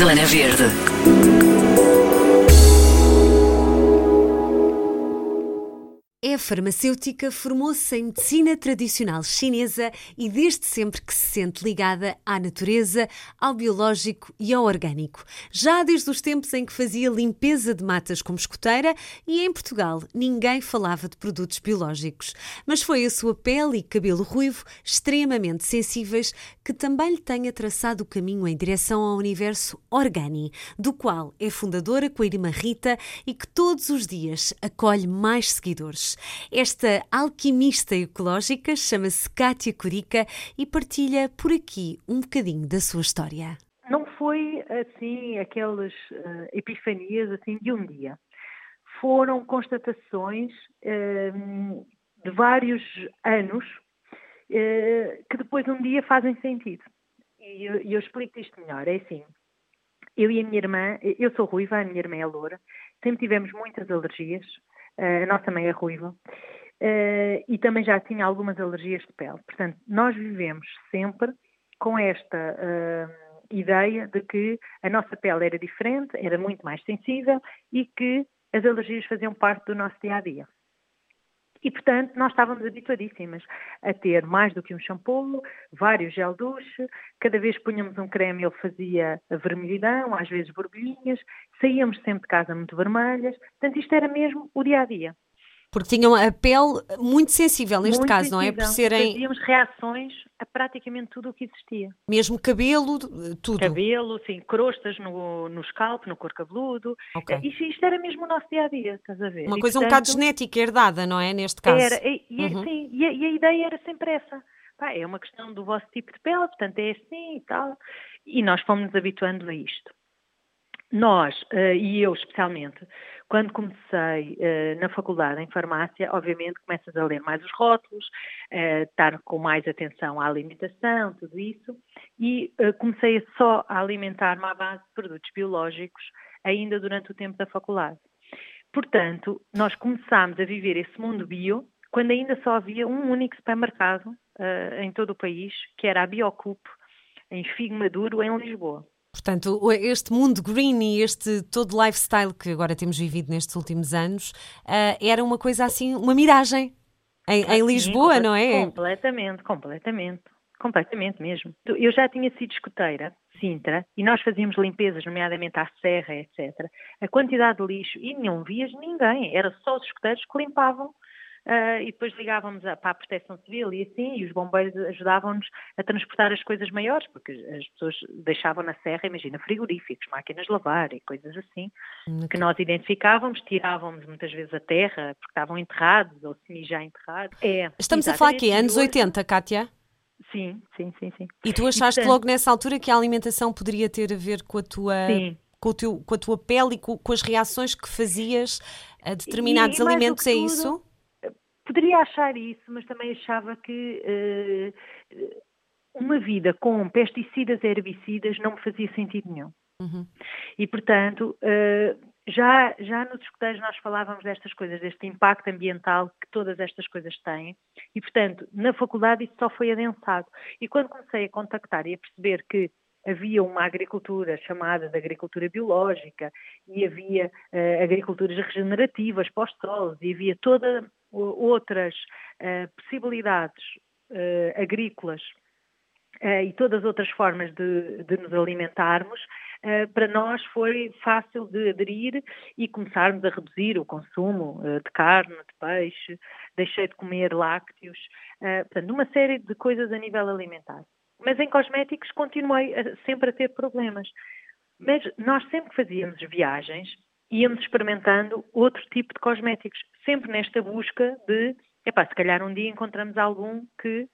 Zona Verde. É farmacêutica, formou-se em medicina tradicional chinesa e desde sempre que se sente ligada à natureza, ao biológico e ao orgânico. Já desde os tempos em que fazia limpeza de matas como escoteira e em Portugal ninguém falava de produtos biológicos. Mas foi a sua pele e cabelo ruivo, extremamente sensíveis, que também lhe tenha traçado o caminho em direção ao universo Organi, do qual é fundadora com a irmã Rita e que todos os dias acolhe mais seguidores. Esta alquimista ecológica chama-se Kátia Curica e partilha por aqui um bocadinho da sua história. Não foi assim aquelas uh, epifanias assim de um dia. Foram constatações uh, de vários anos uh, que depois um dia fazem sentido. E eu, eu explico isto melhor. É assim, eu e a minha irmã, eu sou ruiva, a minha irmã é loura, sempre tivemos muitas alergias, a nossa mãe é ruiva. Uh, e também já tinha algumas alergias de pele. Portanto, nós vivemos sempre com esta uh, ideia de que a nossa pele era diferente, era muito mais sensível e que as alergias faziam parte do nosso dia a dia. E, portanto, nós estávamos habituadíssimas a ter mais do que um shampoo, vários gel douche, cada vez que punhamos um creme ele fazia vermelhidão, às vezes borbulhinhas, saíamos sempre de casa muito vermelhas, portanto isto era mesmo o dia a dia. Porque tinham a pele muito sensível neste muito caso, sensível. não é? Por serem. Fazíamos reações a praticamente tudo o que existia. Mesmo cabelo, tudo. Cabelo, sim, crostas no, no scalp, no couro cabeludo. Okay. Isto, isto, era mesmo o nosso dia a dia, estás a ver? Uma e, coisa portanto, um bocado genética, herdada, não é? Neste caso. Era, e, e, Uhum. sim, e, a, e a ideia era sempre essa. É uma questão do vosso tipo de pele, portanto é assim e tal. E nós fomos nos habituando a isto. Nós, uh, e eu especialmente, quando comecei uh, na faculdade em farmácia, obviamente começas a ler mais os rótulos, uh, estar com mais atenção à alimentação, tudo isso, e comecei só a alimentar-me à base de produtos biológicos ainda durante o tempo da faculdade. Portanto, nós começámos a viver esse mundo bio quando ainda só havia um único supermercado em todo o país, que era a Biocup, em Figo Maduro, em Lisboa. Portanto, este mundo green e este todo lifestyle que agora temos vivido nestes últimos anos uh, era uma coisa assim, uma miragem em, em Lisboa, Sim, não é? Completamente, completamente, completamente mesmo. Eu já tinha sido escoteira, Sintra, e nós fazíamos limpezas, nomeadamente à serra, etc. A quantidade de lixo, e não vias ninguém, era só os escoteiros que limpavam Uh, e depois ligávamos a, para a proteção civil e assim, e os bombeiros ajudavam-nos a transportar as coisas maiores, porque as pessoas deixavam na serra, imagina, frigoríficos, máquinas de lavar e coisas assim, okay. que nós identificávamos, tirávamos muitas vezes a terra, porque estavam enterrados ou semi já enterrados. É, Estamos a falar aqui, anos 80, Kátia? Sim, sim, sim, sim. E tu achaste portanto, logo nessa altura que a alimentação poderia ter a ver com a tua... Sim. Com, teu, com a tua pele e com, com, as reações que fazias a determinados e, e alimentos, é isso? Poderia achar isso, mas também achava que uh, uma vida com pesticidas e herbicidas não me fazia sentido nenhum. Uhum. E, portanto, uh, já, já nos escuteiros nós falávamos destas coisas, deste impacto ambiental que todas estas coisas têm. E, portanto, na faculdade isso só foi adensado. E quando comecei a contactar e a perceber que havia uma agricultura chamada de agricultura biológica e havia uh, agriculturas regenerativas pós-solos e havia toda outras uh, possibilidades uh, agrícolas uh, e todas as outras formas de, de nos alimentarmos, para nós foi fácil de aderir e começarmos a reduzir o consumo de carne, de peixe, deixei de comer lácteos, portanto, uma série de coisas a nível alimentar. Mas em cosméticos continuei sempre a ter problemas. Mas nós sempre que fazíamos viagens, íamos experimentando outro tipo de cosméticos, sempre nesta busca de, epá, se calhar um dia encontramos algum que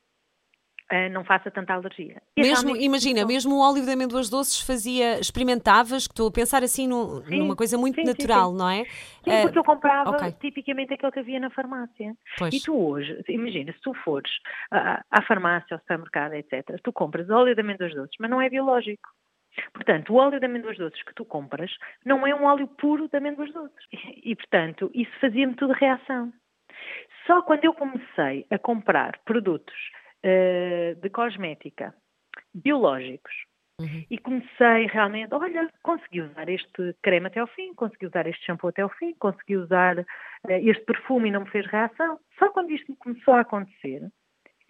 uh, não faça tanta alergia. E mesmo, imagina, mesmo o óleo de amêndoas doces fazia, experimentavas, que estou a pensar assim no, sim, numa coisa muito sim, natural, sim, não é? Sim, porque eu comprava okay. tipicamente aquilo que havia na farmácia. Pois. E tu hoje, imagina, se tu fores à, à farmácia, ao supermercado, etc., tu compras óleo de amêndoas doces, mas não é biológico. Portanto, o óleo de amêndoas doces que tu compras não é um óleo puro de amêndoas doces. E, portanto, isso fazia-me tudo reação. Só quando eu comecei a comprar produtos uh, de cosmética biológicos, Uhum. E comecei realmente, olha, consegui usar este creme até ao fim, consegui usar este shampoo até ao fim, consegui usar uh, este perfume e não me fez reação. Só quando isto começou a acontecer,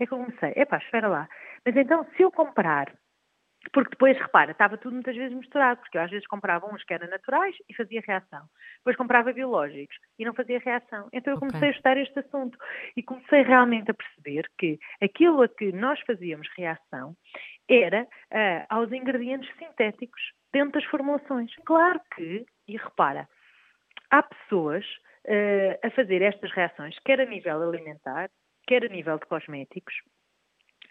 é que eu comecei, epá, espera lá, mas então se eu comprar porque depois, repara, estava tudo muitas vezes misturado, porque eu às vezes comprava uns que eram naturais e fazia reação. Depois comprava biológicos e não fazia reação. Então eu comecei okay. a estudar este assunto e comecei realmente a perceber que aquilo a que nós fazíamos reação era uh, aos ingredientes sintéticos dentro das formulações. Claro que, e repara, há pessoas uh, a fazer estas reações, quer a nível alimentar, quer a nível de cosméticos,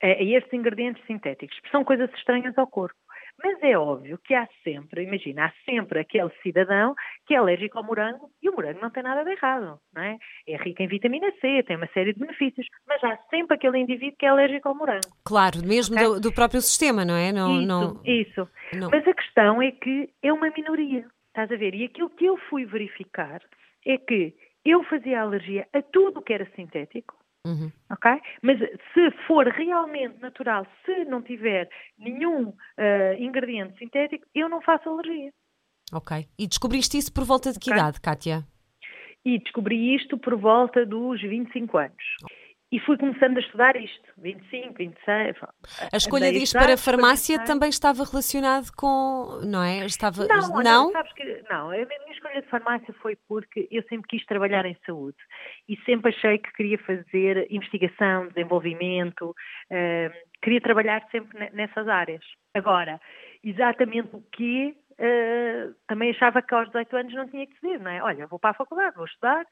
a, estes ingredientes sintéticos, que são coisas estranhas ao corpo. Mas é óbvio que há sempre, imagina, há sempre aquele cidadão que é alérgico ao morango e o morango não tem nada de errado, não é? É rico em vitamina C, tem uma série de benefícios, mas há sempre aquele indivíduo que é alérgico ao morango. Claro, mesmo okay? do, do, próprio sistema, não é? Não, isso, não, isso. Não. Mas a questão é que é uma minoria, estás a ver? E aquilo que eu fui verificar é que eu fazia alergia a tudo o que era sintético, Uhum. Ok? Mas se for realmente natural, se não tiver nenhum uh, ingrediente sintético, eu não faço alergia. Ok. E descobriste isso por volta de que okay. idade, Kátia? E descobri isto por volta dos 25 anos. E fui começando a estudar isto, 25, 26. A escolha disto para a farmácia também estava relacionado com, não é? Estava, não, não? sabes que, não, a minha escolha de farmácia foi porque eu sempre quis trabalhar em saúde e sempre achei que queria fazer investigação, desenvolvimento, uh, queria trabalhar sempre nessas áreas. Agora, exatamente o que uh, também achava que aos 18 anos não tinha que dizer, não é? Olha, vou para a faculdade, vou estudar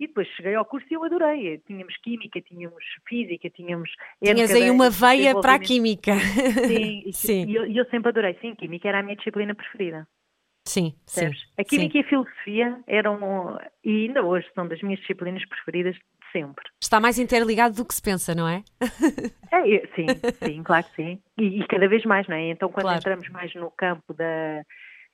e depois cheguei ao curso e eu adorei. Tínhamos química, tínhamos física, tínhamos. Tinhas aí uma veia para a química. Sim, e sim. eu, eu, sempre adorei. Sim, química era a minha disciplina preferida. Sim, sim. A química sim. e a filosofia eram, e ainda hoje são das minhas disciplinas preferidas de sempre. Está mais interligado do que se pensa, não é? é sim, sim, claro que sim. E, e, cada vez mais, não é? Então, quando claro. entramos mais no campo da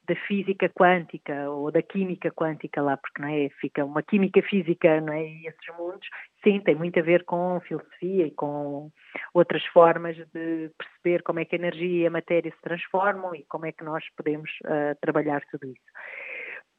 da física quântica ou da química quântica lá, porque não é, fica uma química física, não é, e esses mundos, sim, tem muito a ver com filosofia e com outras formas de perceber como é que a energia e a matéria se transformam e como é que nós podemos uh, trabalhar tudo isso.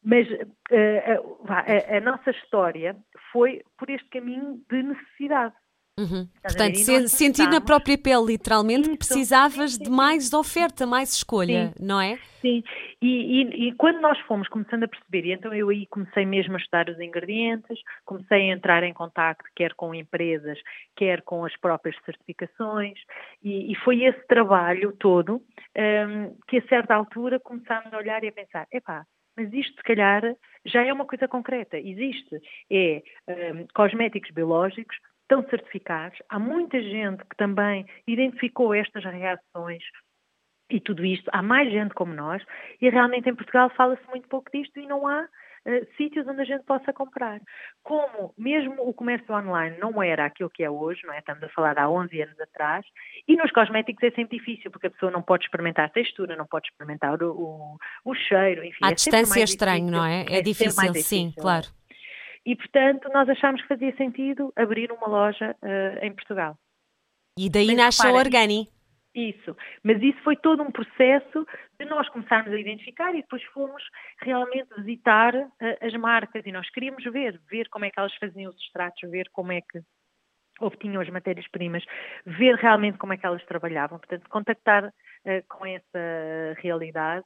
Mas uh, a, a, nossa história foi por este caminho de necessidade. Uhum. Portanto, se, sentir na própria pele, literalmente, Isso. que precisavas sim, sim, de mais oferta, mais escolha, não é? Sim, e, e, e, quando nós fomos começando a perceber, e então eu aí comecei mesmo a estudar os ingredientes, comecei a entrar em contato quer com empresas, quer com as próprias certificações, e, e foi esse trabalho todo um, que a certa altura começámos a olhar e a pensar, epá, mas isto se calhar já é uma coisa concreta, existe. É um, cosméticos biológicos estão certificados. Há muita gente que também identificou estas reações e tudo isto. Há mais gente como nós e realmente em Portugal fala-se muito pouco disto e não há uh, sítios onde a gente possa comprar. Como mesmo o comércio online não era aquilo que é hoje, não é? Estamos a falar de há 11 anos atrás, e nos cosméticos é sempre difícil, porque a pessoa não pode experimentar a textura, não pode experimentar o, o, o cheiro, enfim. À é distância é estranho, difícil. não é? É, é difícil, sim, claro. E, portanto, nós achámos que fazia sentido abrir uma loja uh, em Portugal. E daí Mas, nasce a Organi. Isso. Mas isso foi todo um processo de nós começarmos a identificar e depois fomos realmente visitar uh, as marcas e nós queríamos ver, ver como é que elas faziam os extratos, ver como é que obtinham as matérias-primas, ver realmente como é que elas trabalhavam, portanto, contactar uh, com essa realidade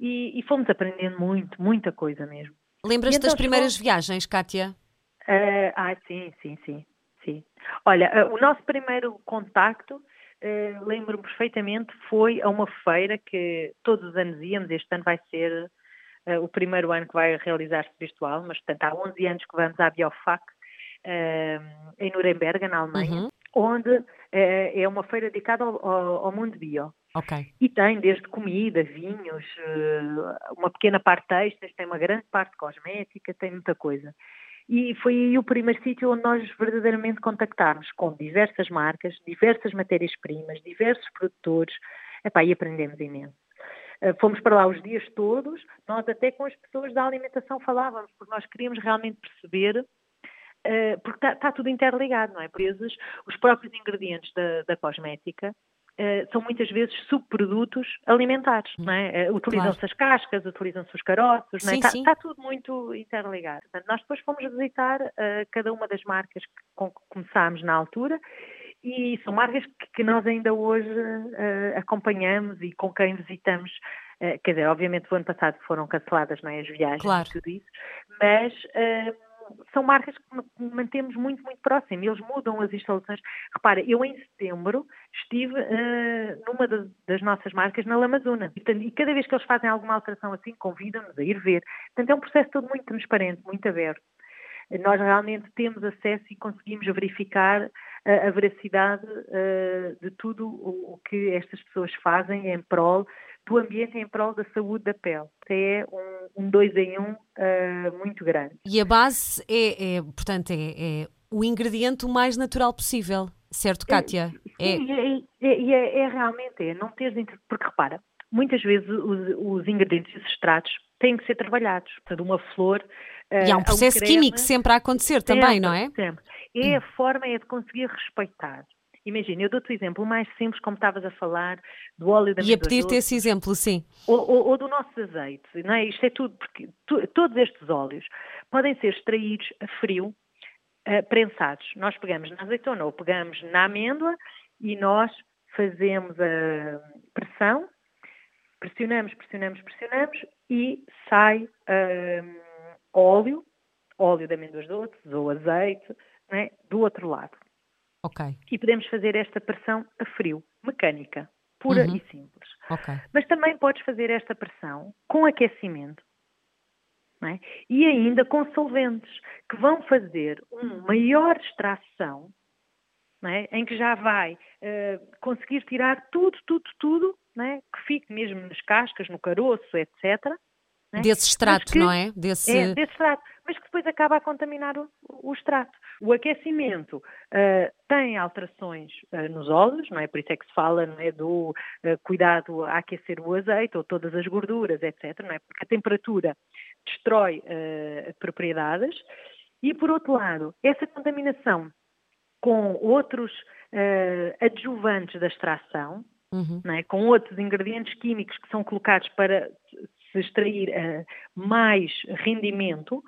e, e, fomos aprendendo muito, muita coisa mesmo. Lembras-te então, das primeiras chegou... viagens, Kátia? Uh, ah, sim, sim, sim. sim. Olha, uh, o nosso primeiro contacto, uh, lembro-me perfeitamente, foi a uma feira que todos os anos íamos, este ano vai ser o primeiro ano que vai realizar-se virtual, mas portanto há 11 anos que vamos à Biofac, em Nuremberg, na Alemanha, uhum. onde é uma feira dedicada ao, ao, ao mundo bio. Okay. E tem desde comida, vinhos, eh, uma pequena parte textas, tem uma grande parte cosmética, tem muita coisa. E foi aí o primeiro sítio onde nós verdadeiramente contactámos com diversas marcas, diversas matérias-primas, diversos produtores, Epá, e aprendemos imenso. Eh, fomos para lá os dias todos, nós até com as pessoas da alimentação falávamos, porque nós queríamos realmente perceber uh, porque está tá tudo interligado, não é? Presos os próprios ingredientes da, da cosmética são muitas vezes subprodutos alimentares, hum, é? uh, utilizam-se claro. as cascas, utilizam-se os caroços, está é? tá, tá tudo muito interligado. Portanto, nós depois fomos visitar uh, cada uma das marcas que, com que começámos na altura e são marcas que, que nós ainda hoje acompanhamos e com quem visitamos quer dizer, obviamente o ano passado foram canceladas não é, as viagens claro. e tudo isso, mas uh, são marcas que mantemos muito, muito próximo. Eles mudam as instalações. Repara, eu em setembro estive uh, numa das, das, nossas marcas na Lamazuna. E, e, cada vez que eles fazem alguma alteração assim, convidam-nos a ir ver. Portanto, é um processo todo muito transparente, muito aberto. Nós realmente temos acesso e conseguimos verificar a, a veracidade uh, de tudo o, o que estas pessoas fazem em prol do ambiente em prol da saúde da pele. É um, um dois em um uh, muito grande. E a base é, é portanto, é, é, o ingrediente o mais natural possível, certo, Kátia? É, sim, é, é, é, realmente, é não ter, porque repara, muitas vezes os, os ingredientes e os extratos têm que ser trabalhados. Portanto, uma flor. E há um processo creme, químico sempre a acontecer sempre, também, não é? Sempre. É a forma é de conseguir respeitar. Imagina, eu dou-te o exemplo mais simples, como estavas a falar, do óleo da Ia pedir-te esse exemplo, sim. Ou, ou, ou, do nosso azeite, não é? Isto é tudo, porque tu, todos estes óleos podem ser extraídos a frio, uh, prensados. Nós pegamos na azeitona ou pegamos na amêndoa e nós fazemos a pressão, pressionamos, pressionamos, pressionamos e sai uh, óleo, óleo de amêndoas doces ou azeite, é? do outro lado. E podemos fazer esta pressão a frio, mecânica, pura uhum. e simples. Mas também podes fazer esta pressão com aquecimento é? e ainda com solventes, que vão fazer uma maior extração, é? em que já vai uh, conseguir tirar tudo, tudo, tudo, é? que fique mesmo nas cascas, no caroço, etc. É? Desse extrato, que, não é? Desse... É, desse extrato, mas que depois acaba a contaminar o, o extrato. O aquecimento uh, tem alterações uh, nos óleos, não é? Por isso é que se fala não é, do uh, cuidado a aquecer o azeite ou todas as gorduras, etc. Não é? Porque a temperatura destrói propriedades e, por outro lado, essa contaminação com outros adjuvantes da extração, Uhum. É? com outros ingredientes químicos que são colocados para se extrair mais rendimento,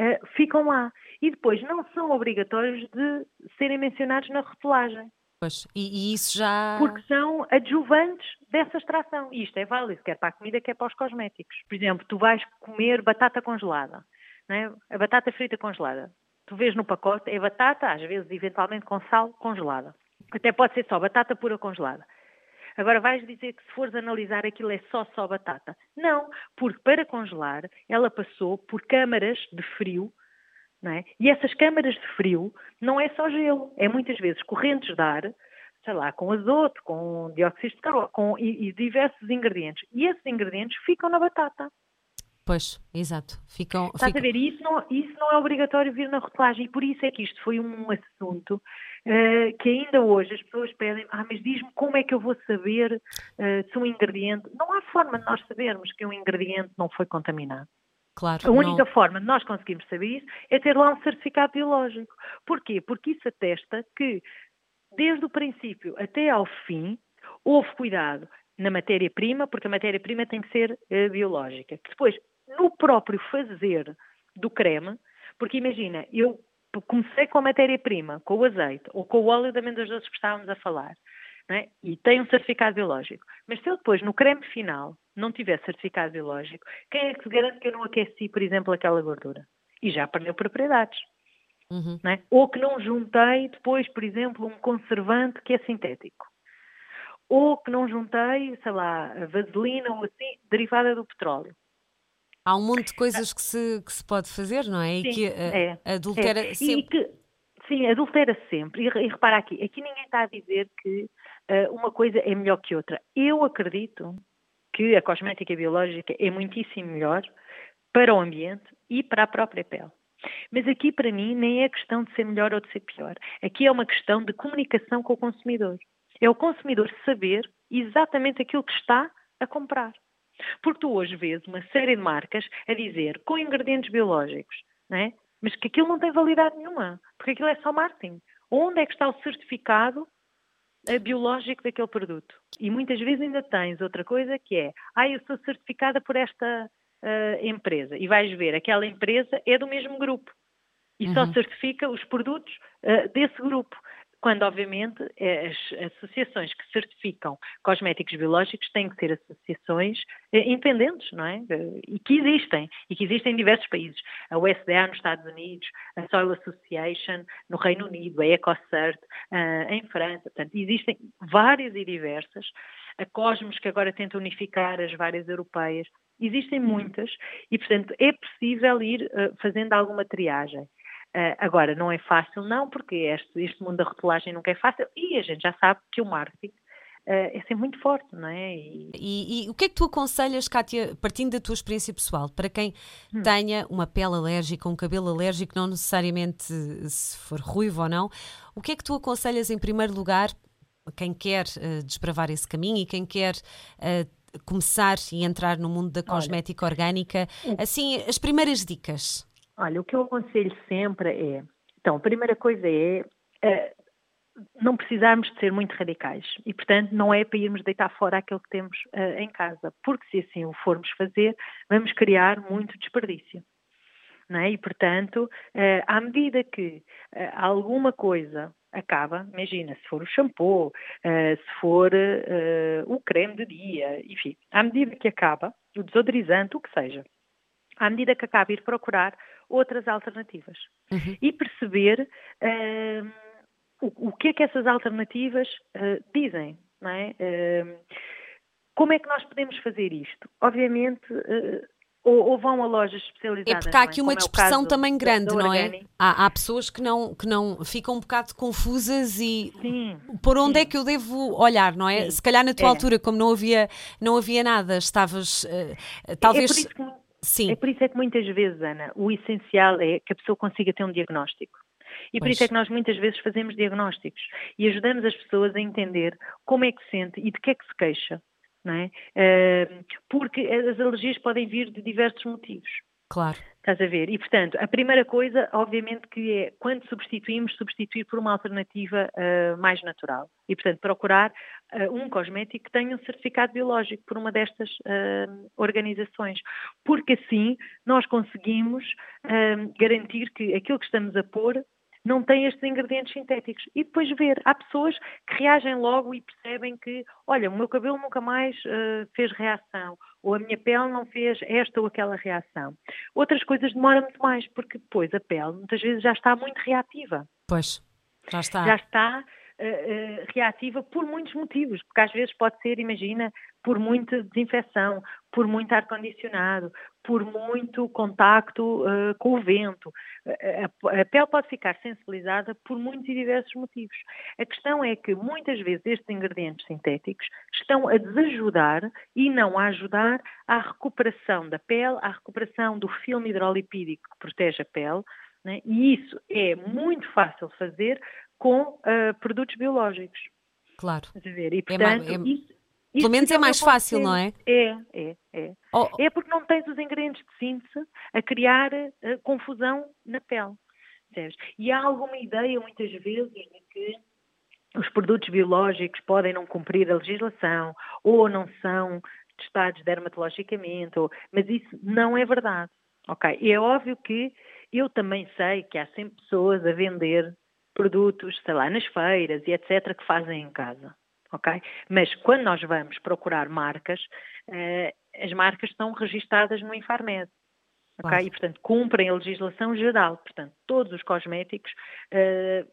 uh, ficam lá. E depois não são obrigatórios de serem mencionados na rotulagem. Pois, e, e, isso já. Porque são adjuvantes dessa extração. E isto é válido, quer para a comida, quer para os cosméticos. Por exemplo, tu vais comer batata congelada, é? a batata frita congelada. Tu vês no pacote, é batata, às vezes, eventualmente com sal, congelada. Até pode ser só batata pura congelada. Agora vais dizer que se fores analisar aquilo é só só batata. Não, porque para congelar ela passou por câmaras de frio, não é? E essas câmaras de frio não é só gelo, é muitas vezes correntes de ar, sei lá, com azoto, com dióxido de carbono, com e, e diversos ingredientes. E esses ingredientes ficam na batata. Pois, exato. Ficam, Estás ficam... a ver? Isso não, isso não é obrigatório vir na rotulagem e por isso é que isto foi um assunto uh, que ainda hoje as pessoas pedem, ah, mas diz-me como é que eu vou saber uh, se um ingrediente... Não há forma de nós sabermos que um ingrediente não foi contaminado. Claro, a única não... forma de nós conseguirmos saber isso é ter lá um certificado biológico. Porquê? Porque isso atesta que, desde o princípio até ao fim, houve cuidado na matéria-prima, porque a matéria-prima tem que ser uh, biológica. Depois, no próprio fazer do creme, porque imagina, eu comecei com a matéria-prima, com o azeite ou com o óleo de amêndoas doces que estávamos a falar, é? e tem um certificado biológico, mas se eu depois no creme final não tiver certificado biológico, quem é que se garante que eu não aqueci, por exemplo, aquela gordura? E já perdeu propriedades. Uhum. É? Ou que não juntei depois, por exemplo, um conservante que é sintético. Ou que não juntei, sei lá, vaselina ou assim, derivada do petróleo. Há um monte de coisas que se, que se pode fazer, não é? E sim, que é, adultera é. sempre. Que, sim, adultera sempre. E, e, repara aqui, aqui ninguém está a dizer que uh, uma coisa é melhor que outra. Eu acredito que a cosmética biológica é muitíssimo melhor para o ambiente e para a própria pele. Mas aqui, para mim, nem é questão de ser melhor ou de ser pior. Aqui é uma questão de comunicação com o consumidor. É o consumidor saber exatamente aquilo que está a comprar. Porque tu hoje vês uma série de marcas a dizer com ingredientes biológicos, né? mas que aquilo não tem validade nenhuma, porque aquilo é só marketing. Onde é que está o certificado biológico daquele produto. E muitas vezes ainda tens outra coisa que é, ah, eu sou certificada por esta uh, empresa. E vais ver, aquela empresa é do mesmo grupo. E uhum. só certifica os produtos uh, desse grupo quando obviamente as associações que certificam cosméticos biológicos têm que ser associações eh, independentes, não é? E que existem, e que existem em diversos países. A USDA nos Estados Unidos, a Soil Association no Reino Unido, a EcoCert uh, em França, portanto, existem várias e diversas. A Cosmos, que agora tenta unificar as várias europeias, existem muitas e, portanto, é possível ir fazendo alguma triagem. Uh, agora, não é fácil, não, porque este, este mundo da rotulagem nunca é fácil e a gente já sabe que o marketing uh, é sempre muito forte, não é? E... E, e... o que é que tu aconselhas, Kátia, partindo da tua experiência pessoal, para quem hum. tenha uma pele alérgica, um cabelo alérgico, não necessariamente se for ruivo ou não, o que é que tu aconselhas em primeiro lugar, quem quer uh, desbravar esse caminho e quem quer começar e entrar no mundo da cosmética Olha, orgânica, assim, as primeiras dicas? Olha, o que eu aconselho sempre é, então, a primeira coisa é uh, não precisarmos de ser muito radicais e, portanto, não é para irmos deitar fora aquilo que temos uh, em casa, porque se assim o formos fazer, vamos criar muito desperdício. É? E, portanto, uh, à medida que alguma coisa acaba, imagina, se for o shampoo, se for o creme de dia, enfim, à medida que acaba, o desodorizante, o que seja, à medida que acaba ir procurar outras alternativas uhum. e perceber uh, o, o, que é que essas alternativas uh, dizem, não é? Uh, como é que nós podemos fazer isto? Obviamente, ou, ou, vão a lojas especializadas. É porque há aqui é? uma dispersão é também grande, não é? Há, há, pessoas que não, que não ficam um bocado confusas e sim, por onde sim. é que eu devo olhar, não é? Sim. Se calhar na tua é. altura, como não havia, não havia nada, estavas uh, talvez. É por isso que Sim. É por isso é que muitas vezes, Ana, o essencial é que a pessoa consiga ter um diagnóstico. E por pois. isso é que nós muitas vezes fazemos diagnósticos e ajudamos as pessoas a entender como é que se sente e de que é que se queixa. Não é? Porque as alergias podem vir de diversos motivos. Claro. Estás a ver? E, portanto, a primeira coisa, obviamente, que é quando substituímos, substituir por uma alternativa uh, mais natural. E, portanto, procurar um cosmético que tenha um certificado biológico por uma destas uh, organizações. Porque assim nós conseguimos garantir que aquilo que estamos a pôr não tem estes ingredientes sintéticos. E depois ver, há pessoas que reagem logo e percebem que, olha, o meu cabelo nunca mais uh, fez reação, ou a minha pele não fez esta ou aquela reação. Outras coisas demoram muito mais, porque depois a pele muitas vezes já está muito reativa. Pois, já está. Já está uh, reativa por muitos motivos, porque às vezes pode ser, imagina, por muita desinfecção, por muito ar-condicionado, por muito contacto uh, com o vento. A, a, pele pode ficar sensibilizada por muitos e diversos motivos. A questão é que muitas vezes estes ingredientes sintéticos estão a desajudar e não a ajudar à recuperação da pele, à recuperação do filme hidrolipídico que protege a pele, né? e isso é muito fácil fazer com uh, produtos biológicos. Claro. E, é portanto, é, é, isso, pelo menos é mais fácil, não é? É, é, é. Oh. É porque não tens os ingredientes de síntese a criar uh, confusão na pele. Sabes? E há alguma ideia, muitas vezes, de que os produtos biológicos podem não cumprir a legislação ou não são testados dermatologicamente, ou... mas isso não é verdade. Ok? E é óbvio que eu também sei que há sempre pessoas a vender produtos, sei lá, nas feiras e etc., que fazem em casa. Ok? Mas quando nós vamos procurar marcas, eh, as marcas estão registadas no Infarmed. Ok? E, portanto, cumprem a legislação geral. Portanto, todos os cosméticos eh,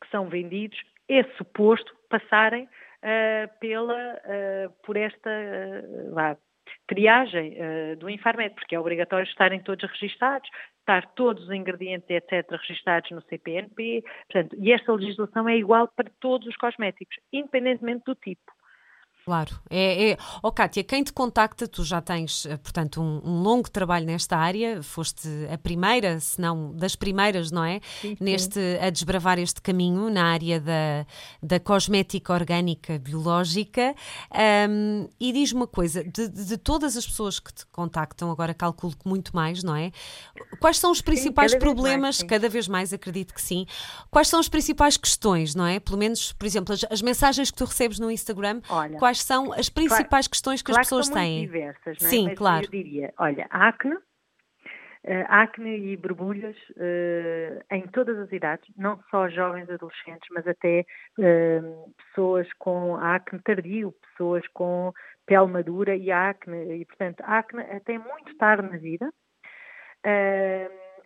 que são vendidos é suposto passarem uh, pela, por esta uh, triagem do Infarmed, porque é obrigatório estarem todos registados, estar todos os ingredientes, etc., registados no CPNP, portanto, e esta legislação é igual para todos os cosméticos, independentemente do tipo. Claro. É, é... Oh, Kátia, quem te contacta, tu já tens, eh, portanto, um, um, longo trabalho nesta área, foste a primeira, se não das primeiras, não é? Sim, sim. Neste, a desbravar este caminho na área da, da cosmética orgânica biológica. Um, e diz-me uma coisa, de, de, todas as pessoas que te contactam, agora calculo que muito mais, não é? Quais são os principais sim, problemas, vez mais, cada vez mais acredito que sim, quais são as principais questões, não é? Pelo menos, por exemplo, as, as mensagens que tu recebes no Instagram, Olha, quais quais são as principais claro, questões que claro as pessoas que são têm? diversas, não é? Sim, Mas claro. Eu diria, olha, acne, uh, acne e borbulhas uh, em todas as idades, não só jovens adolescentes, mas até uh, pessoas com acne tardio, pessoas com pele madura e acne, e portanto, acne até muito tarde na vida.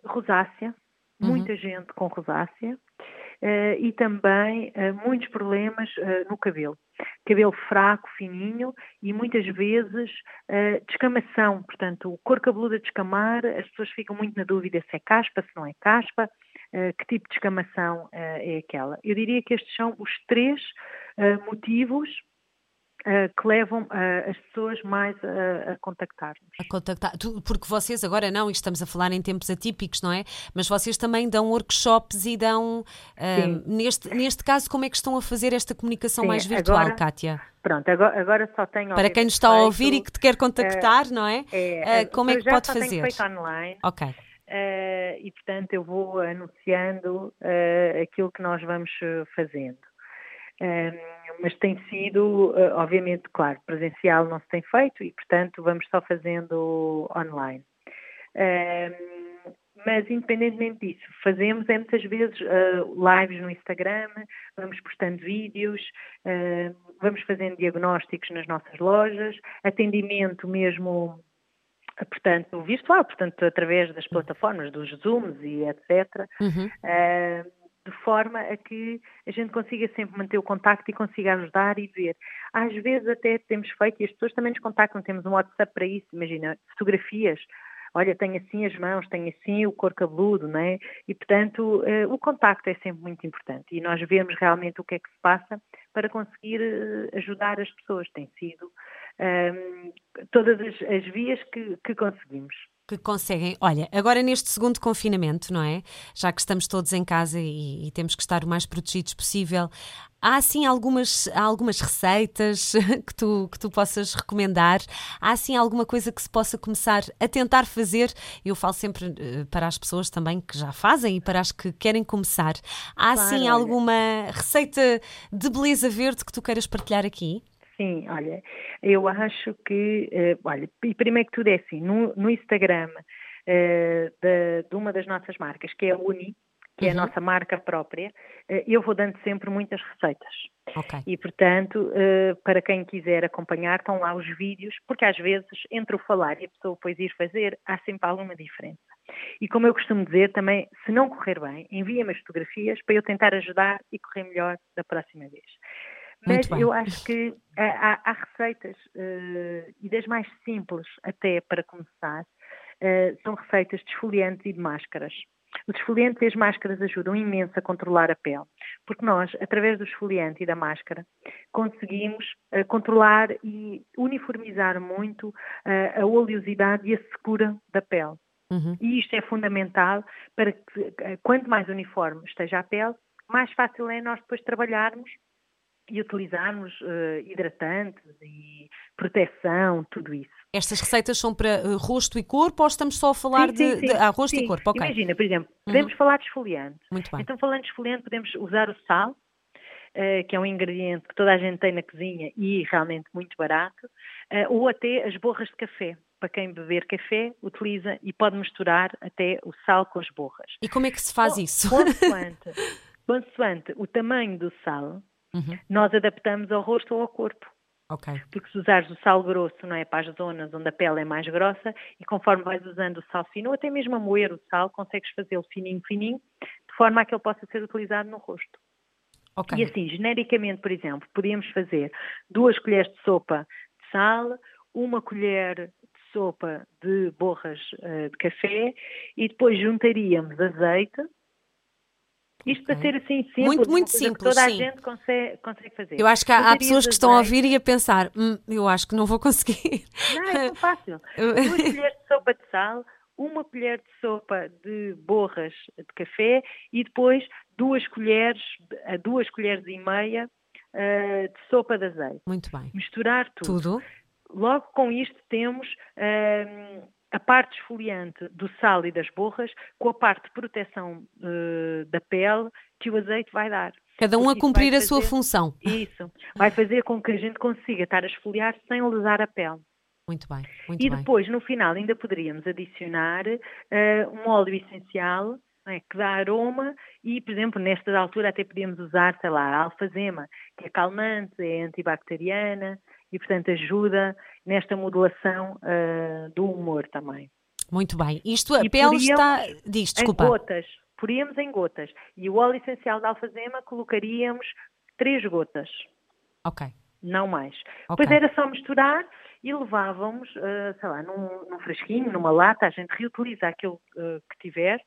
rosácea, uhum. muita gente com rosácea. E também muitos problemas no cabelo. Cabelo fraco, fininho e muitas vezes descamação. Portanto, o cor cabeludo a descamar, as pessoas ficam muito na dúvida se é caspa, se não é caspa, que tipo de descamação é aquela. Eu diria que estes são os três motivos Uh, que levam uh, as pessoas mais a, a contactar-nos. A contactar, porque vocês agora não, e estamos a falar em tempos atípicos, não é? Mas vocês também dão workshops e dão, uh, neste, neste caso, como é que estão a fazer esta comunicação Sim, mais virtual, agora, Kátia? Pronto, agora, agora só tenho. Para quem nos está a ouvir e que te quer contactar, não é? é como é que pode fazer? Tenho feito online. Ok. Uh, e portanto eu vou anunciando uh, aquilo que nós vamos fazendo mas tem sido, uh, obviamente, claro, presencial não se tem feito e, portanto, vamos só fazendo online. mas, independentemente disso, fazemos é muitas vezes uh, lives no Instagram, vamos postando vídeos, vamos fazendo diagnósticos nas nossas lojas, atendimento mesmo portanto, virtual, portanto, através das plataformas, dos Zooms e etc. Uhum. Uh, de forma a que a gente consiga sempre manter o contacto e consiga ajudar e ver. Às vezes até temos feito, e as pessoas também nos contactam, temos um WhatsApp para isso, imagina, fotografias, olha, tenho assim as mãos, tenho assim o corpo cabeludo, não é? E, portanto, uh, o contacto é sempre muito importante e nós vemos realmente o que é que se passa para conseguir uh, ajudar as pessoas. Tem sido uh, todas as, as vias que, que conseguimos que conseguem. Olha, agora neste segundo confinamento, não é? Já que estamos todos em casa e, e temos que estar o mais protegidos possível, há assim algumas, algumas receitas que tu, que tu possas recomendar? Há assim alguma coisa que se possa começar a tentar fazer? Eu falo sempre uh, para as pessoas também que já fazem e para as que querem começar. Há claro, assim alguma receita de beleza verde que tu queiras partilhar aqui? Sim, olha, eu acho que, uh, olha, e primeiro que tudo é assim, no, no Instagram uh, de, de, uma das nossas marcas, que é a Uni, que uhum. é a uhum. nossa marca própria, uh, eu vou dando sempre muitas receitas. Okay. E, portanto, para quem quiser acompanhar, estão lá os vídeos, porque às vezes, entre o falar e a pessoa depois ir fazer, há sempre alguma diferença. E como eu costumo dizer também, se não correr bem, envia-me as fotografias para eu tentar ajudar e correr melhor da próxima vez. Mas eu acho que há, há receitas, uh, e das mais simples até para começar, uh, são receitas de esfoliantes e de máscaras. Os esfoliantes e as máscaras ajudam imenso a controlar a pele, porque nós, através do esfoliante e da máscara, conseguimos uh, controlar e uniformizar muito uh, a oleosidade e a secura da pele. Uhum. E isto é fundamental para que, quanto mais uniforme esteja a pele, mais fácil é nós depois trabalharmos e utilizarmos uh, hidratantes e proteção, tudo isso. Estas receitas são para uh, rosto e corpo ou estamos só a falar sim, sim, de, de ah, rosto sim. e corpo? Okay. Imagina, por exemplo, uhum. podemos uhum. falar de esfoliante. Muito bem. Então, falando de esfoliante, podemos usar o sal, uh, que é um ingrediente que toda a gente tem na cozinha e realmente muito barato, ou até as borras de café. Para quem beber café, utiliza e pode misturar até o sal com as borras. E como é que se faz isso? Consoante, consoante o tamanho do sal, uhum. nós adaptamos ao rosto ou ao corpo. Okay. Porque se usares o sal grosso, não é, para as zonas onde a pele é mais grossa, e conforme vais usando o sal fino, ou até mesmo a moer o sal, consegues fazê-lo fininho, fininho, de forma a que ele possa ser utilizado no rosto. Okay. E assim, genericamente, por exemplo, podíamos fazer duas colheres de sopa de sal, uma colher de sopa de borras uh, de café e depois juntaríamos azeite, Isto para ser assim simples, muito, muito simples, toda sim. a gente consegue, consegue fazer. Eu acho que há, há pessoas que estão a ouvir e a pensar, hum, eu acho que não vou conseguir. Não, é tão fácil. Duas colheres de sopa de sal, uma colher de sopa de borras de café e depois duas colheres, duas colheres e meia uh, de sopa de azeite. Muito bem. Misturar tudo. Tudo. Logo com isto temos uh, a parte esfoliante do sal e das borras com a parte de proteção uh, da pele que o azeite vai dar. Cada um a cumprir a sua função. Isso. Vai fazer com que a gente consiga estar a esfoliar sem lesar a pele. Muito bem, muito e bem. depois, no final, ainda poderíamos adicionar uh, um óleo essencial é, que dá aroma e, por exemplo, nesta altura até podíamos usar, sei lá, a alfazema, que é calmante, é antibacteriana e, portanto, ajuda nesta modulação uh, do humor também. Muito bem. Isto, a e pele está... Diz, desculpa. Em gotas. Poríamos em gotas. E o óleo essencial da alfazema colocaríamos três gotas. Ok. Não mais. Okay. Depois era só misturar e levávamos, uh, sei lá, num, num, fresquinho, numa lata, a gente reutiliza aquilo uh, que tiver,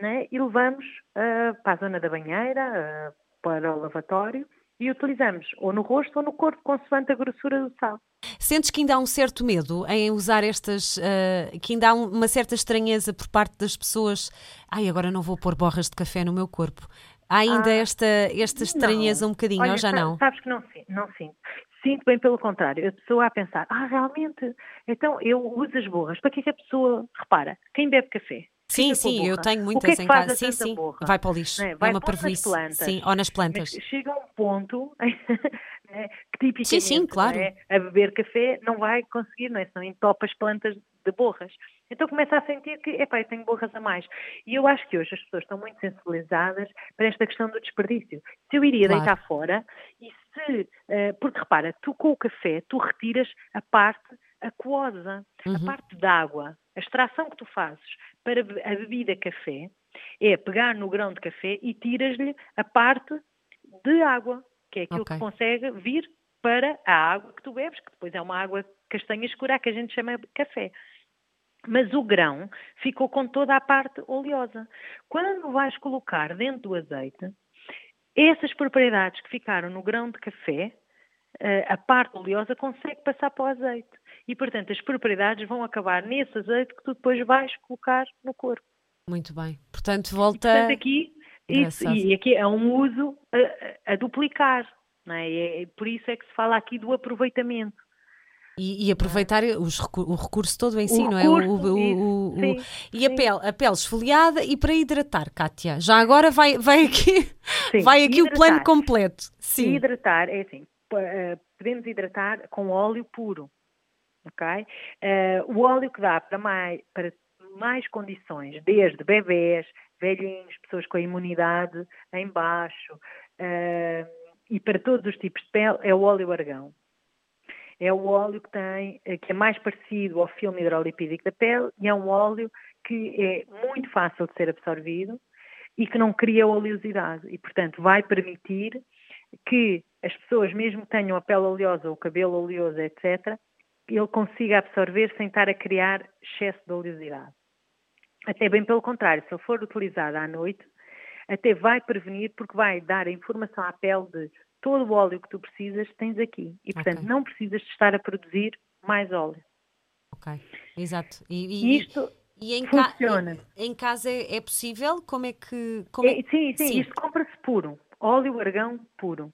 né? e levamos uh, para a zona da banheira, para o lavatório, e utilizamos ou no rosto ou no corpo, consoante a grossura do sal. Sentes que ainda há um certo medo em usar estas, uh, que ainda há uma certa estranheza por parte das pessoas? Ai, agora não vou pôr borras de café no meu corpo. Há ainda ah, esta, esta estranheza não. um bocadinho, Olha, ou já não? Sabes que não, não sinto. Sinto bem pelo contrário. A pessoa a pensar, ah, realmente, então eu uso as borras. Para que é que a pessoa repara? Quem bebe café? Sim, sim, eu tenho muitas é que em casa. Sim, sim. Borra? Vai para o lixo. É? Vai é uma parvoíce. Sim, ou nas plantas. Mas chega um ponto né, que tipicamente sim, sim, claro. é, a beber café não vai conseguir, não é? Senão entopa as plantas de borras. Então começa a sentir que, epá, eu tenho borras a mais. E eu acho que hoje as pessoas estão muito sensibilizadas para esta questão do desperdício. Se eu iria claro. deitar fora e se, uh, porque repara, tu com o café, tu retiras a parte aquosa, uhum. a parte d'água, a extração que tu fazes para a bebida café é pegar no grão de café e tiras-lhe a parte de água, que é aquilo okay. que consegue vir para a água que tu bebes, que depois é uma água castanha escura que a gente chama de café. Mas o grão ficou com toda a parte oleosa. Quando vais colocar dentro do azeite, essas propriedades que ficaram no grão de café, eh, a parte oleosa consegue passar para o azeite. E, portanto, as propriedades vão acabar nesse azeite que tu depois vais colocar no corpo. Muito bem. Portanto, volta. E, portanto, aqui, isso, e aqui é um uso a, a duplicar. Não é? é? Por isso é que se fala aqui do aproveitamento. E, e aproveitar os, o recurso todo em si, o não é? O, o, o, sim, e a pele, a pele esfoliada e para hidratar, Kátia. Já agora vai, vai aqui, sim, vai aqui hidratar. o plano completo. Sim. Hidratar, é assim, eh, podemos hidratar com óleo puro, ok? Uh, o óleo que dá para mais, para mais condições, desde bebés, velhinhos, pessoas com a imunidade em baixo, uh, e para todos os tipos de pele, é o óleo argão é o óleo que tem, eh, que é mais parecido ao filme hidrolipídico da pele e é um óleo que é muito fácil de ser absorvido e que não cria oleosidade e, portanto, vai permitir que as pessoas, mesmo que tenham a pele oleosa ou o cabelo oleoso, etc., ele consiga absorver sem estar a criar excesso de oleosidade. Até bem pelo contrário, se ele for utilizado à noite, até vai prevenir porque vai dar a informação à pele de todo o óleo que tu precisas tens aqui. E, portanto, okay. não precisas de estar a produzir mais óleo. Ok, exato. E, e isto e em funciona. Ca... Em, casa é, é, possível? Como é que... Como é... É, sim, sim, sim, isto compra-se puro. Óleo argão puro.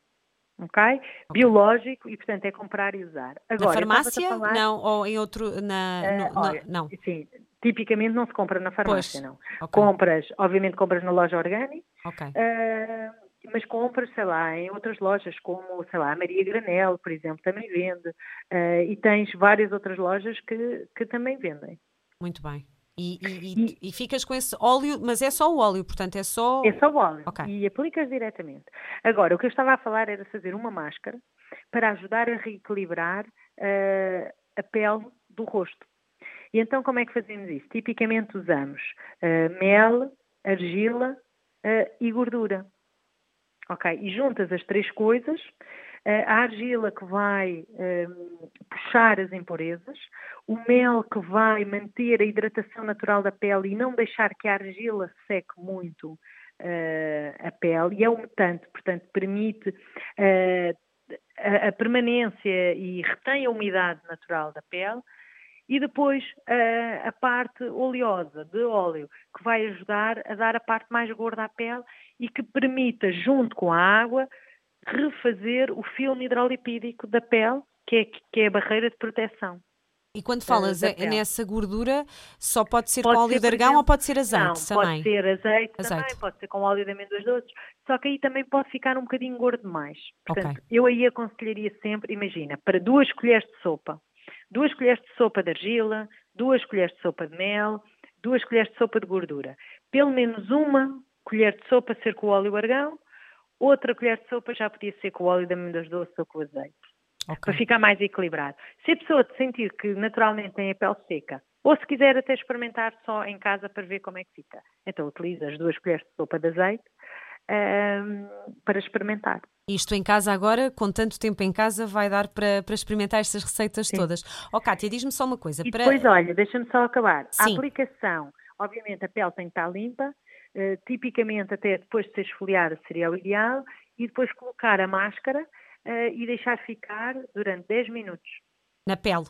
Okay? ok? Biológico e, portanto, é comprar e usar. Agora, na farmácia? Falar... Não, ou em outro... Na, uh, no, olha, não. Sim, tipicamente não se compra na farmácia, pois. não. Okay. Compras, obviamente compras na loja orgânica. Ok. Uh, mas compras, sei lá, em outras lojas, como, sei lá, a Maria Granel, por exemplo, também vende. Uh, e tens várias outras lojas que, que também vendem. Muito bem. E, e, e, e, ficas com esse óleo, mas é só o óleo, portanto é só. É só o óleo. Okay. E aplicas diretamente. Agora, o que eu estava a falar era fazer uma máscara para ajudar a reequilibrar uh, a pele do rosto. E então, como é que fazemos isso? Tipicamente usamos uh, mel, argila uh, e gordura. Ok? E juntas as três coisas, a argila que vai ehm, puxar as impurezas, o mel que vai manter a hidratação natural da pele e não deixar que a argila seque muito uh, a pele e é umedante, portanto permite a, permanência e retém a umidade natural da pele e depois a parte oleosa de óleo que vai ajudar a dar a parte mais gorda à pele e que permita junto com a água refazer o filme hidrolipídico da pele que é, que é a barreira de proteção. E quando falas é, nessa gordura, só pode ser pode com óleo de argão ou pode ser azeite não, também? Pode ser azeite, azeite, também, pode ser com óleo de amêndoas doces, só que aí também pode ficar um bocadinho gordo demais. Portanto, okay. eu aí aconselharia sempre, imagina, para duas colheres de sopa, duas colheres de sopa de argila, duas colheres de sopa de mel, duas colheres de sopa de gordura. Pelo menos uma colher de sopa ser com óleo argão, outra colher de sopa já podia ser com óleo de amêndoas doces ou com azeite okay. para ficar mais equilibrado. Se a pessoa sentir que naturalmente tem a pele seca, ou se quiser até experimentar só em casa para ver como é que fica, então utiliza as duas colheres de sopa de azeite um, para experimentar. Isto em casa agora, com tanto tempo em casa, vai dar para, para experimentar estas receitas Sim. todas. Ó oh, Kátia, diz-me só uma coisa. E para... depois, olha, deixa-me só acabar. Sim. A aplicação, obviamente a pele tem que estar limpa, tipicamente até depois de ser esfoliada seria o ideal, e depois colocar a máscara uh, e deixar ficar durante 10 minutos. Na pele?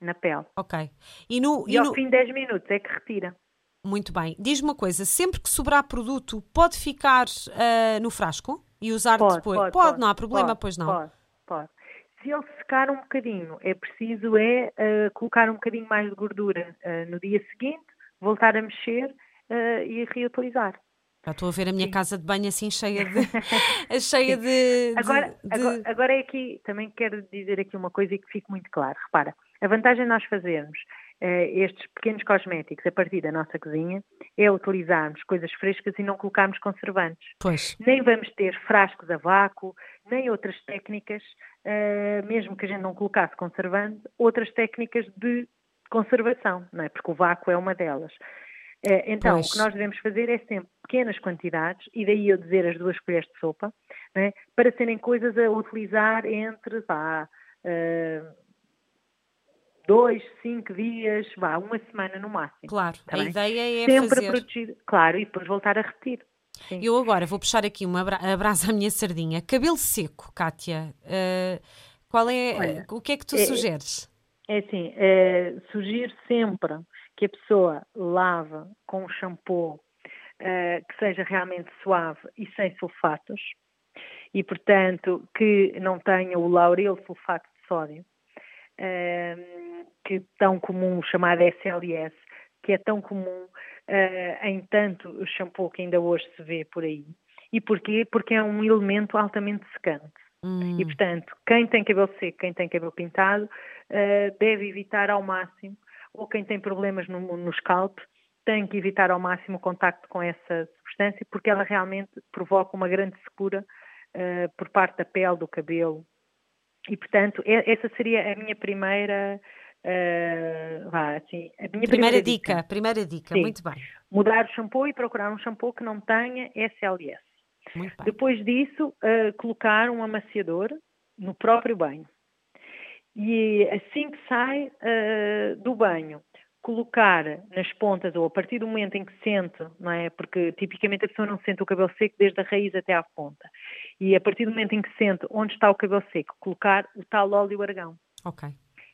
Na pele. Ok. E, no, e, e ao no... fim de 10 minutos é que retira. Muito bem. Diz-me uma coisa, sempre que sobrar produto, pode ficar uh, no frasco e usar pode, depois? Pode, pode, não há problema, pode, pois não? Pode, pode. Se ele secar um bocadinho, é preciso é uh, colocar um bocadinho mais de gordura uh, no dia seguinte, voltar a mexer e reutilizar. Já estou a ver a minha Sim. casa de banho assim cheia de. cheia de, agora, de... Agora, agora, é aqui, também quero dizer aqui uma coisa e que fique muito claro. Repara, a vantagem de nós fazermos uh, estes pequenos cosméticos a partir da nossa cozinha é utilizarmos coisas frescas e não colocarmos conservantes. Pois. Nem vamos ter frascos a vácuo, nem outras técnicas, uh, mesmo que a gente não colocasse conservante, outras técnicas de conservação, não é? Porque o vácuo é uma delas. Eh, então, pois. o que nós devemos fazer é sempre pequenas quantidades, e daí eu dizer as duas colheres de sopa, né, para serem coisas a utilizar entre, vá, uh, dois, cinco dias, vá, uma semana no máximo. Claro, tá a bem? ideia é sempre fazer... proteger, claro, e depois voltar a repetir. Sim. Eu agora vou puxar aqui uma bra brasa à minha sardinha. Cabelo seco, Kátia, uh, qual é, Olha, o que é que tu é, sugeres? É assim, é, sugiro sempre que a pessoa lave com um shampoo uh, que seja realmente suave e sem sulfatos e, portanto, que não tenha o lauril sulfato de sódio, uh, que é tão comum, chamado SLS, que é tão comum uh, em tanto shampoo que ainda hoje se vê por aí. E porquê? Porque é um elemento altamente secante. Hum. E, portanto, quem tem cabelo seco, quem tem cabelo pintado, uh, deve evitar ao máximo ou quem tem problemas no, no scalp tem que evitar ao máximo o contacto com essa substância porque ela realmente provoca uma grande secura uh, por parte da pele, do cabelo. E, portanto, essa seria a minha primeira Uh, vá, assim, a minha primeira, primeira dica, dica, Primeira dica, Sim. muito bem. Mudar o shampoo e procurar um shampoo que não tenha SLS. Depois disso, uh, colocar um amaciador no próprio banho e assim que sai uh, do banho, colocar nas pontas ou a partir do momento em que sente, não é? Porque tipicamente a pessoa não sente o cabelo seco desde a raiz até à ponta. E a partir do momento em que sente onde está o cabelo seco, colocar o tal óleo argão. Ok.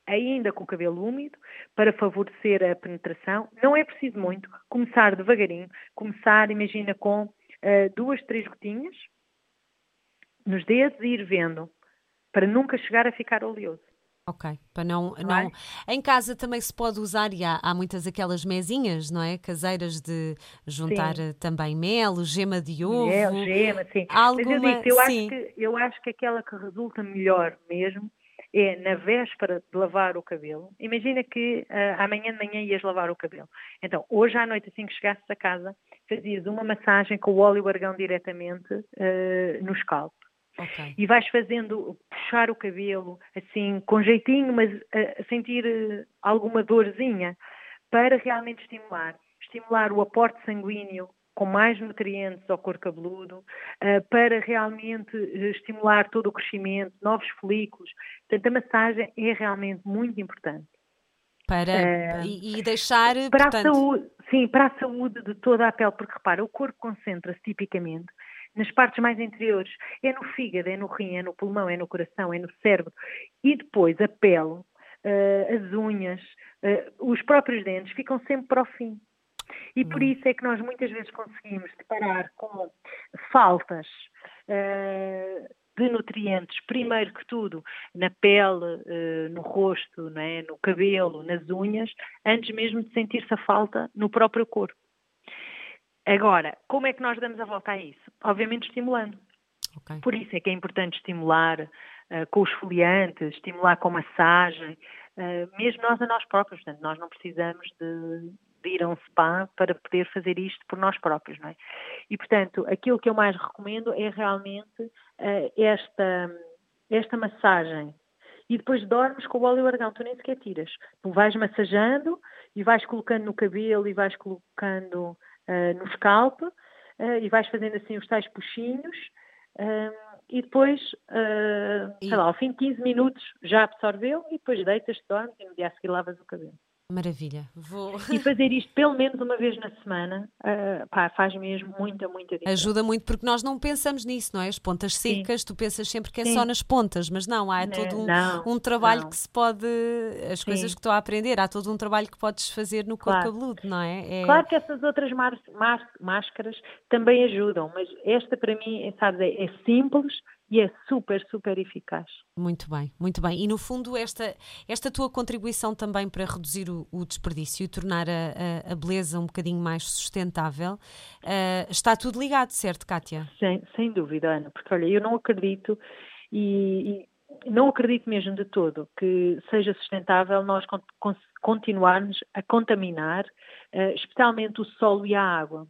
Ainda com o cabelo úmido, para favorecer a penetração. Não é preciso muito, começar devagarinho. Começar, imagina, com uh, duas, três gotinhas nos dedos e ir vendo, para nunca chegar a ficar oleoso. Ok, para não, não, não é? Em casa também se pode usar e há, há, muitas aquelas mesinhas, não é? Caseiras de juntar sim. também mel, gema de ovo. Mel, gema, sim. Alguma... Mas eu, digo, eu, sim. Acho que, eu acho que aquela que resulta melhor mesmo é na véspera de lavar o cabelo. Imagina que uh, amanhã de manhã ias lavar o cabelo. Então, hoje à noite, assim que chegasses a casa, fazias uma massagem com o óleo argão diretamente uh, no scalp. Okay. E vais fazendo, puxar o cabelo, assim, com jeitinho, mas a, a sentir uh, alguma dorzinha, para realmente estimular. Estimular o aporte sanguíneo com mais nutrientes ao corpo cabeludo, uh, para realmente uh, estimular todo o crescimento, novos folículos. Portanto, a massagem é realmente muito importante. Para, e, e, deixar. Para portanto... a saúde, sim, para a saúde de toda a pele, porque repara, o corpo concentra-se tipicamente nas partes mais interiores. É no fígado, é no rim, é no pulmão, é no coração, é no cérebro. E depois a pele, uh, as unhas, uh, os próprios dentes ficam sempre para o fim. E por hum. isso é que nós muitas vezes conseguimos deparar com faltas uh, de nutrientes, primeiro que tudo, na pele, no rosto, é? no cabelo, nas unhas, antes mesmo de sentir-se a falta no próprio corpo. Agora, como é que nós damos a volta a isso? Obviamente estimulando. Okay. Por isso é que é importante estimular uh, com os foliantes, estimular com massagem, uh, mesmo nós a nós próprios. Portanto, nós não precisamos de, de ir a um spa para poder fazer isto por nós próprios, não é? E, portanto, aquilo que eu mais recomendo é realmente uh, esta, esta massagem. E depois dormes com o óleo argão, tu nem sequer tiras. Tu vais massajando e vais colocando no cabelo e vais colocando uh, no scalp uh, e vais fazendo assim os tais puxinhos. e depois, e... sei lá, ao fim de 15 minutos já absorveu e depois deitas-te, dormes e no dia a seguir lavas o cabelo. Maravilha. Vou... E fazer isto pelo menos uma vez na semana uh, pá, faz mesmo muita, muita diferença. Ajuda muito porque nós não pensamos nisso, não é? As pontas secas, Sim. tu pensas sempre que é Sim. só nas pontas, mas não, há não, todo um, não, um trabalho não. que se pode. As Sim. coisas que estou a aprender, há todo um trabalho que podes fazer no corpo claro. cabeludo, não é? é? Claro que essas outras máscaras também ajudam, mas esta para mim, sabes, é, é simples e é super, super eficaz. Muito bem, muito bem. E no fundo, esta, esta tua contribuição também para reduzir o, o desperdício e tornar a, a, a, beleza um bocadinho mais sustentável, uh, está tudo ligado, certo, Kátia? Sem, sem dúvida, Ana, porque olha, eu não acredito e, e não acredito mesmo de todo que seja sustentável nós continuarmos a contaminar, uh, especialmente o solo e a água.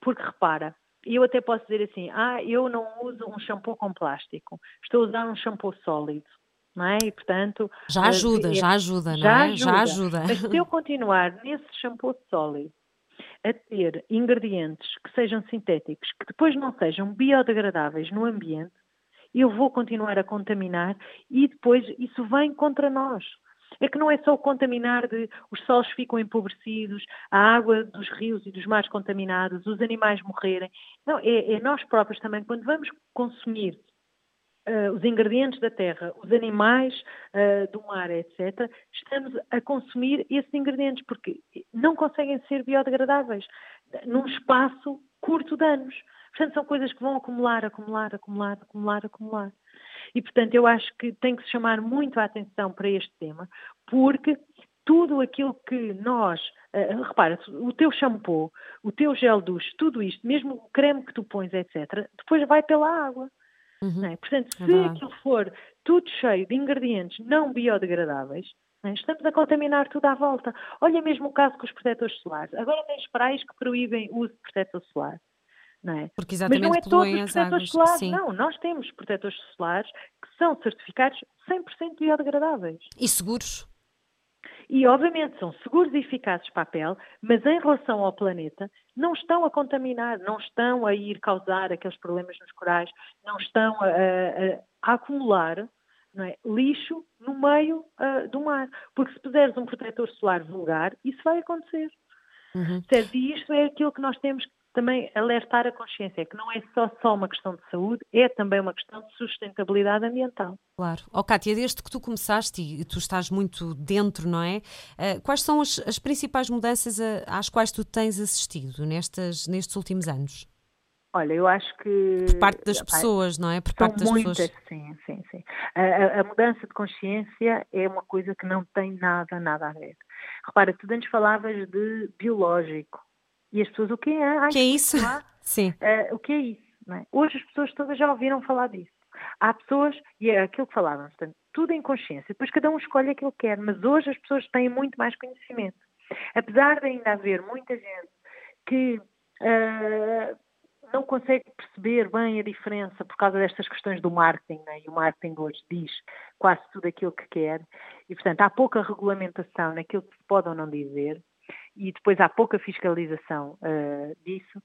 Porque repara, eu até posso dizer assim, ah, eu não uso um shampoo com plástico, estou a usar um shampoo sólido. Não é? E, portanto, já ajuda, uh, já ajuda, não é? Ajuda. Já ajuda. Mas se eu continuar nesse shampoo sólido a ter ingredientes que sejam sintéticos, que depois não sejam biodegradáveis no ambiente, eu vou continuar a contaminar e depois isso vem contra nós. É que não é só o contaminar de os solos ficam empobrecidos, a água dos rios e dos mares contaminados, os animais morrerem. Não, é, é nós próprios também, quando vamos consumir uh, os ingredientes da terra, os animais uh, do mar, etc., estamos a consumir esses ingredientes, porque não conseguem ser biodegradáveis num espaço curto de anos. Portanto, são coisas que vão acumular, acumular, acumular, acumular, acumular. E, portanto, eu acho que tem que se chamar muito a atenção para este tema, porque tudo aquilo que nós, uh, repara, o teu shampoo, o teu gel duche, tudo isto, mesmo o creme que tu pões, etc., depois vai pela água. Uhum. É? Portanto, se é aquilo for tudo cheio de ingredientes não biodegradáveis, é? estamos a contaminar tudo à volta. Olha mesmo o caso com os protetores solares. Agora tens praias que proíbem o uso de protetor solar. Não é? Porque exatamente Mas não é todos os protetores solares, sim. não. Nós temos protetores solares que são certificados 100% biodegradáveis. E seguros? E, obviamente, são seguros e eficazes para a pele, mas em relação ao planeta, não estão a contaminar, não estão a ir causar aqueles problemas nos corais, não estão a, a, a acumular é, lixo no meio uh, do mar. Porque se puseres um protetor solar vulgar, isso vai acontecer. Uhum. Certo? E isto é aquilo que nós temos também alertar a consciência, que não é só, só uma questão de saúde, é também uma questão de sustentabilidade ambiental. Claro. Oh, Kátia, desde que tu começaste e tu estás muito dentro, não é? Uh, quais são as, as principais mudanças a, às quais tu tens assistido nestas, nestes últimos anos? Olha, eu acho que. Por parte das pessoas, não é? Por parte das muitas, pessoas. sim, sim, sim. A, a, mudança de consciência é uma coisa que não tem nada, nada a ver. Repara, tu antes falavas de biológico. E as pessoas, o que é? Ai, que é isso? Sim. Uh, o que é isso? É? Hoje as pessoas todas já ouviram falar disso. Há pessoas, e é aquilo que falávamos, portanto, tudo em consciência, depois cada um escolhe aquilo que quer, mas hoje as pessoas têm muito mais conhecimento. Apesar de ainda haver muita gente que uh, não consegue perceber bem a diferença por causa destas questões do marketing, né? e o marketing hoje diz quase tudo aquilo que quer, e portanto há pouca regulamentação naquilo que se pode ou não dizer, e depois há pouca fiscalização uh, disso,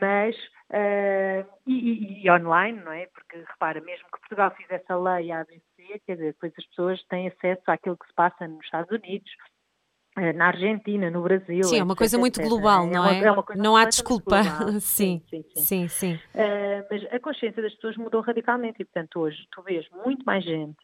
mas uh, e, e, online, não é? Porque repara, mesmo que Portugal fizesse a lei ABC, quer dizer, depois as pessoas têm acesso àquilo que se passa nos Estados Unidos, eh, na Argentina, no Brasil. Sim, é uma coisa muito global, não é? é? Uma, é não há desculpa. Sim, sim, sim. mas a consciência das pessoas mudou radicalmente e, portanto, hoje tu vês muito mais gente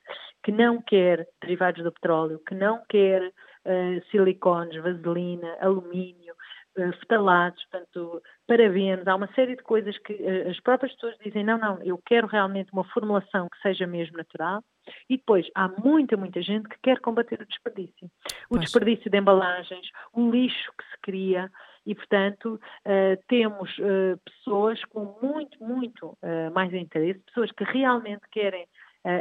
que não quer derivados do petróleo, que não quer uh, silicones, vaselina, alumínio, uh, fetalados, portanto, parabenos, há uma série de coisas que uh, as próprias pessoas dizem, não, não, eu quero realmente uma formulação que seja mesmo natural, e depois há muita, muita gente que quer combater o desperdício. O desperdício de embalagens, o lixo que se cria, e, portanto, uh, temos uh, pessoas com muito, muito uh, mais interesse, pessoas que realmente querem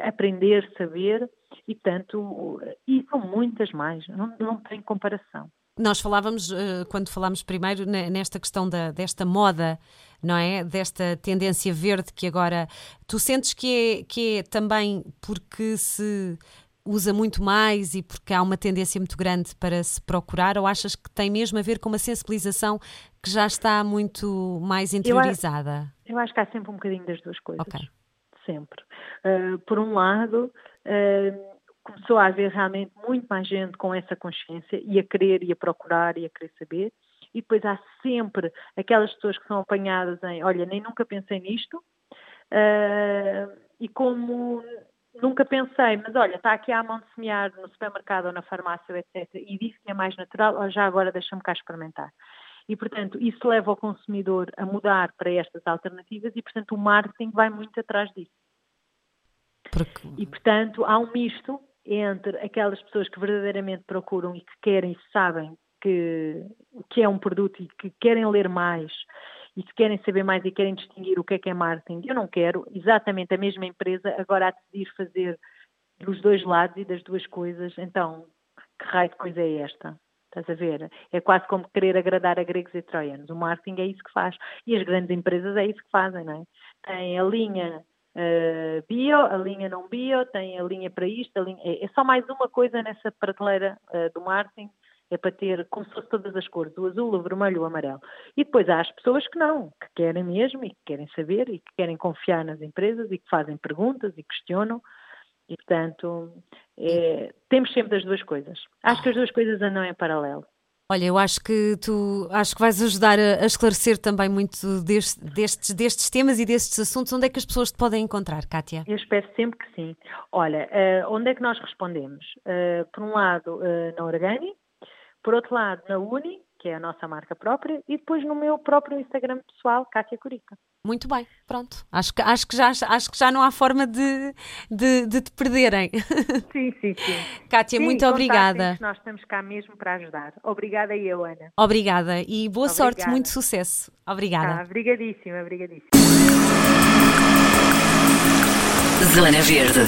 aprender, saber, e, portanto, e são muitas mais, não, não tem comparação. Nós falávamos, quando falámos primeiro, nesta questão da, desta moda, não é? Desta tendência verde que agora. Tu sentes que é, que é também porque se usa muito mais e porque há uma tendência muito grande para se procurar, ou achas que tem mesmo a ver com uma sensibilização que já está muito mais interiorizada? Eu, eu acho que há sempre um bocadinho das duas coisas. Okay. Sempre. Uh, por um lado. Uh, começou a haver realmente muito mais gente com essa consciência e a querer e a procurar e a querer saber. E depois há sempre aquelas pessoas que são apanhadas em, olha, nem nunca pensei nisto, uh, e como nunca pensei, mas olha, está aqui à mão de semear no supermercado ou na farmácia, etc., e disse que é mais natural, já agora deixa-me cá experimentar. E, portanto, isso leva o consumidor a mudar para estas alternativas e, portanto, o marketing vai muito atrás disso. Porque... E, portanto, há um misto entre aquelas pessoas que verdadeiramente procuram e que querem e sabem que, que é um produto e que querem ler mais e que querem saber mais e querem distinguir o que é que é marketing. Eu não quero exatamente a mesma empresa agora a decidir fazer dos dois lados e das duas coisas. Então, que raio de coisa é esta? Estás a ver? É quase como querer agradar a gregos e troianos. O marketing é isso que faz. E as grandes empresas é isso que fazem, não é? Tem a linha uh, bio, a linha não bio, tem a linha para isto, linha... É, é, só mais uma coisa nessa prateleira uh, do marketing, é para ter como se fosse todas as cores, o azul, o vermelho, o amarelo. E depois há as pessoas que não, que querem mesmo e que querem saber e que querem confiar nas empresas e que fazem perguntas e questionam. E, portanto, é, temos sempre as duas coisas. Acho que as duas coisas andam em paralelo. Olha, eu acho que tu acho que vais ajudar a, a esclarecer também muito deste, destes, destes temas e destes assuntos. Onde é que as pessoas te podem encontrar, Kátia? Eu espero sempre que sim. Olha, uh, onde é que nós respondemos? Uh, por um lado, uh, na Organi, por outro lado, na Uni, que é a nossa marca própria, e depois no meu próprio Instagram pessoal, Kátia Curica. Muito bem, pronto. Acho que, acho que, já, acho que já não há forma de, de, de te perderem. Sim, sim, sim. Kátia, sim, muito obrigada. Nós estamos cá mesmo para ajudar. Obrigada eu, Ana. Obrigada e boa obrigada. sorte, muito sucesso. Obrigada. Ah, obrigadíssima, obrigadíssima. Zona Verde.